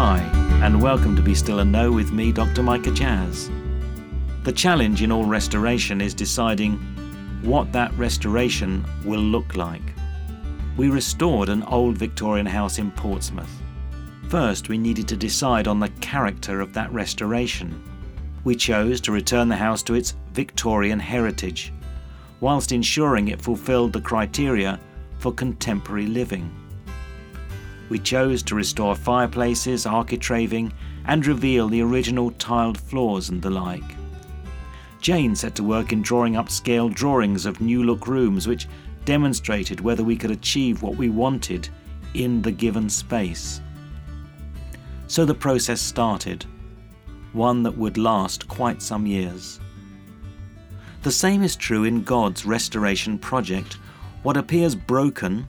Hi, and welcome to Be Still and Know with me, Dr. Micah Jazz. The challenge in all restoration is deciding what that restoration will look like. We restored an old Victorian house in Portsmouth. First, we needed to decide on the character of that restoration. We chose to return the house to its Victorian heritage, whilst ensuring it fulfilled the criteria for contemporary living. We chose to restore fireplaces, architraving, and reveal the original tiled floors and the like. Jayne set to work in drawing up scale drawings of new look rooms which demonstrated whether we could achieve what we wanted in the given space. So the process started, one that would last quite some years. The same is true in God's restoration project. What appears broken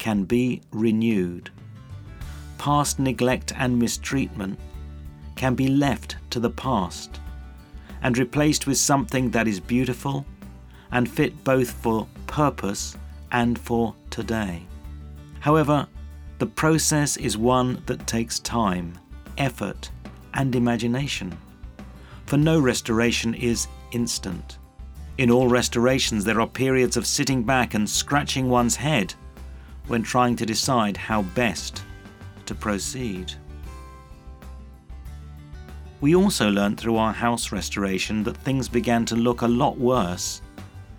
can be renewed. Past neglect and mistreatment can be left to the past and replaced with something that is beautiful and fit both for purpose and for today. However, the process is one that takes time, effort, and imagination. For no restoration is instant. In all restorations, there are periods of sitting back and scratching one's head when trying to decide how best to proceed. We also learnt through our house restoration that things began to look a lot worse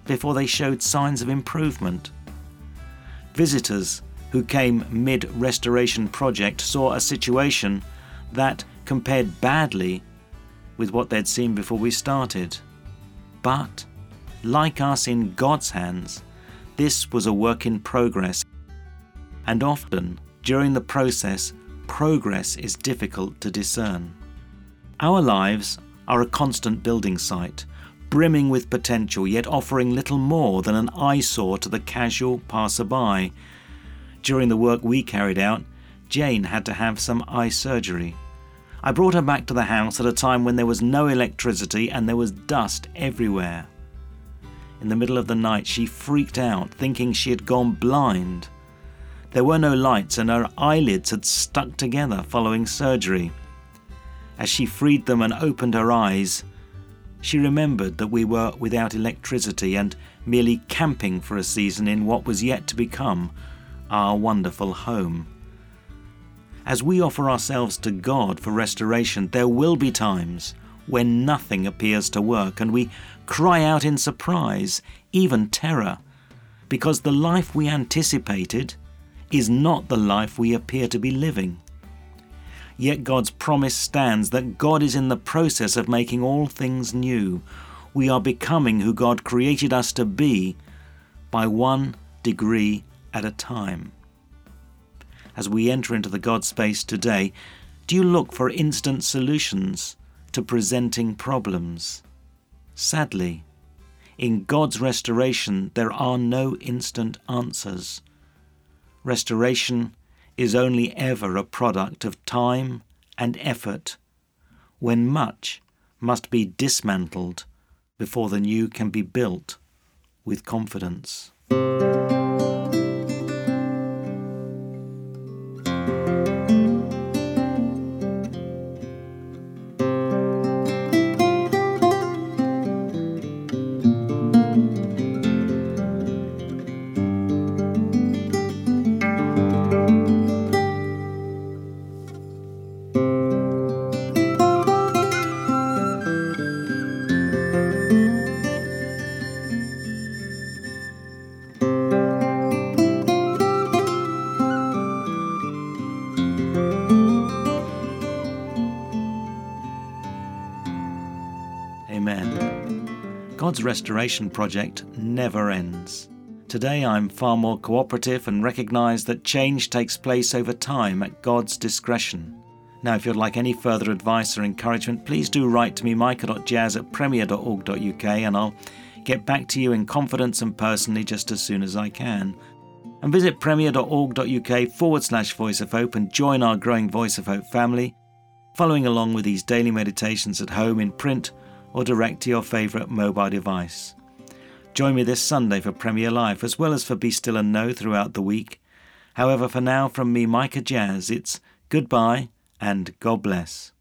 before they showed signs of improvement. Visitors who came mid restoration project saw a situation that compared badly with what they'd seen before we started. But, like us in God's hands, this was a work in progress and often, during the process, progress is difficult to discern. Our lives are a constant building site, brimming with potential, yet offering little more than an eyesore to the casual passerby. During the work we carried out, Jayne had to have some eye surgery. I brought her back to the house at a time when there was no electricity and there was dust everywhere. In the middle of the night, she freaked out, thinking she had gone blind. There were no lights, and her eyelids had stuck together following surgery. As she freed them and opened her eyes, she remembered that we were without electricity and merely camping for a season in what was yet to become our wonderful home. As we offer ourselves to God for restoration, there will be times when nothing appears to work and we cry out in surprise, even terror, because the life we anticipated is not the life we appear to be living. Yet God's promise stands that God is in the process of making all things new. We are becoming who God created us to be by one degree at a time. As we enter into the God space today, do you look for instant solutions to presenting problems? Sadly, in God's restoration, there are no instant answers. Restoration is only ever a product of time and effort, when much must be dismantled before the new can be built with confidence. God's restoration project never ends. Today I'm far more cooperative and recognize that change takes place over time at God's discretion. Now, if you'd like any further advice or encouragement, please do write to me, micah.jazz at premier.org.uk, and I'll get back to you in confidence and personally just as soon as I can. And visit premier.org.uk forward slash voice of hope and join our growing Voice of Hope family, following along with these daily meditations at home in print or direct to your favourite mobile device. Join me this Sunday for Premier Life as well as for Be Still and Know throughout the week. However, for now, from me, Micah Jazz, it's goodbye and God bless.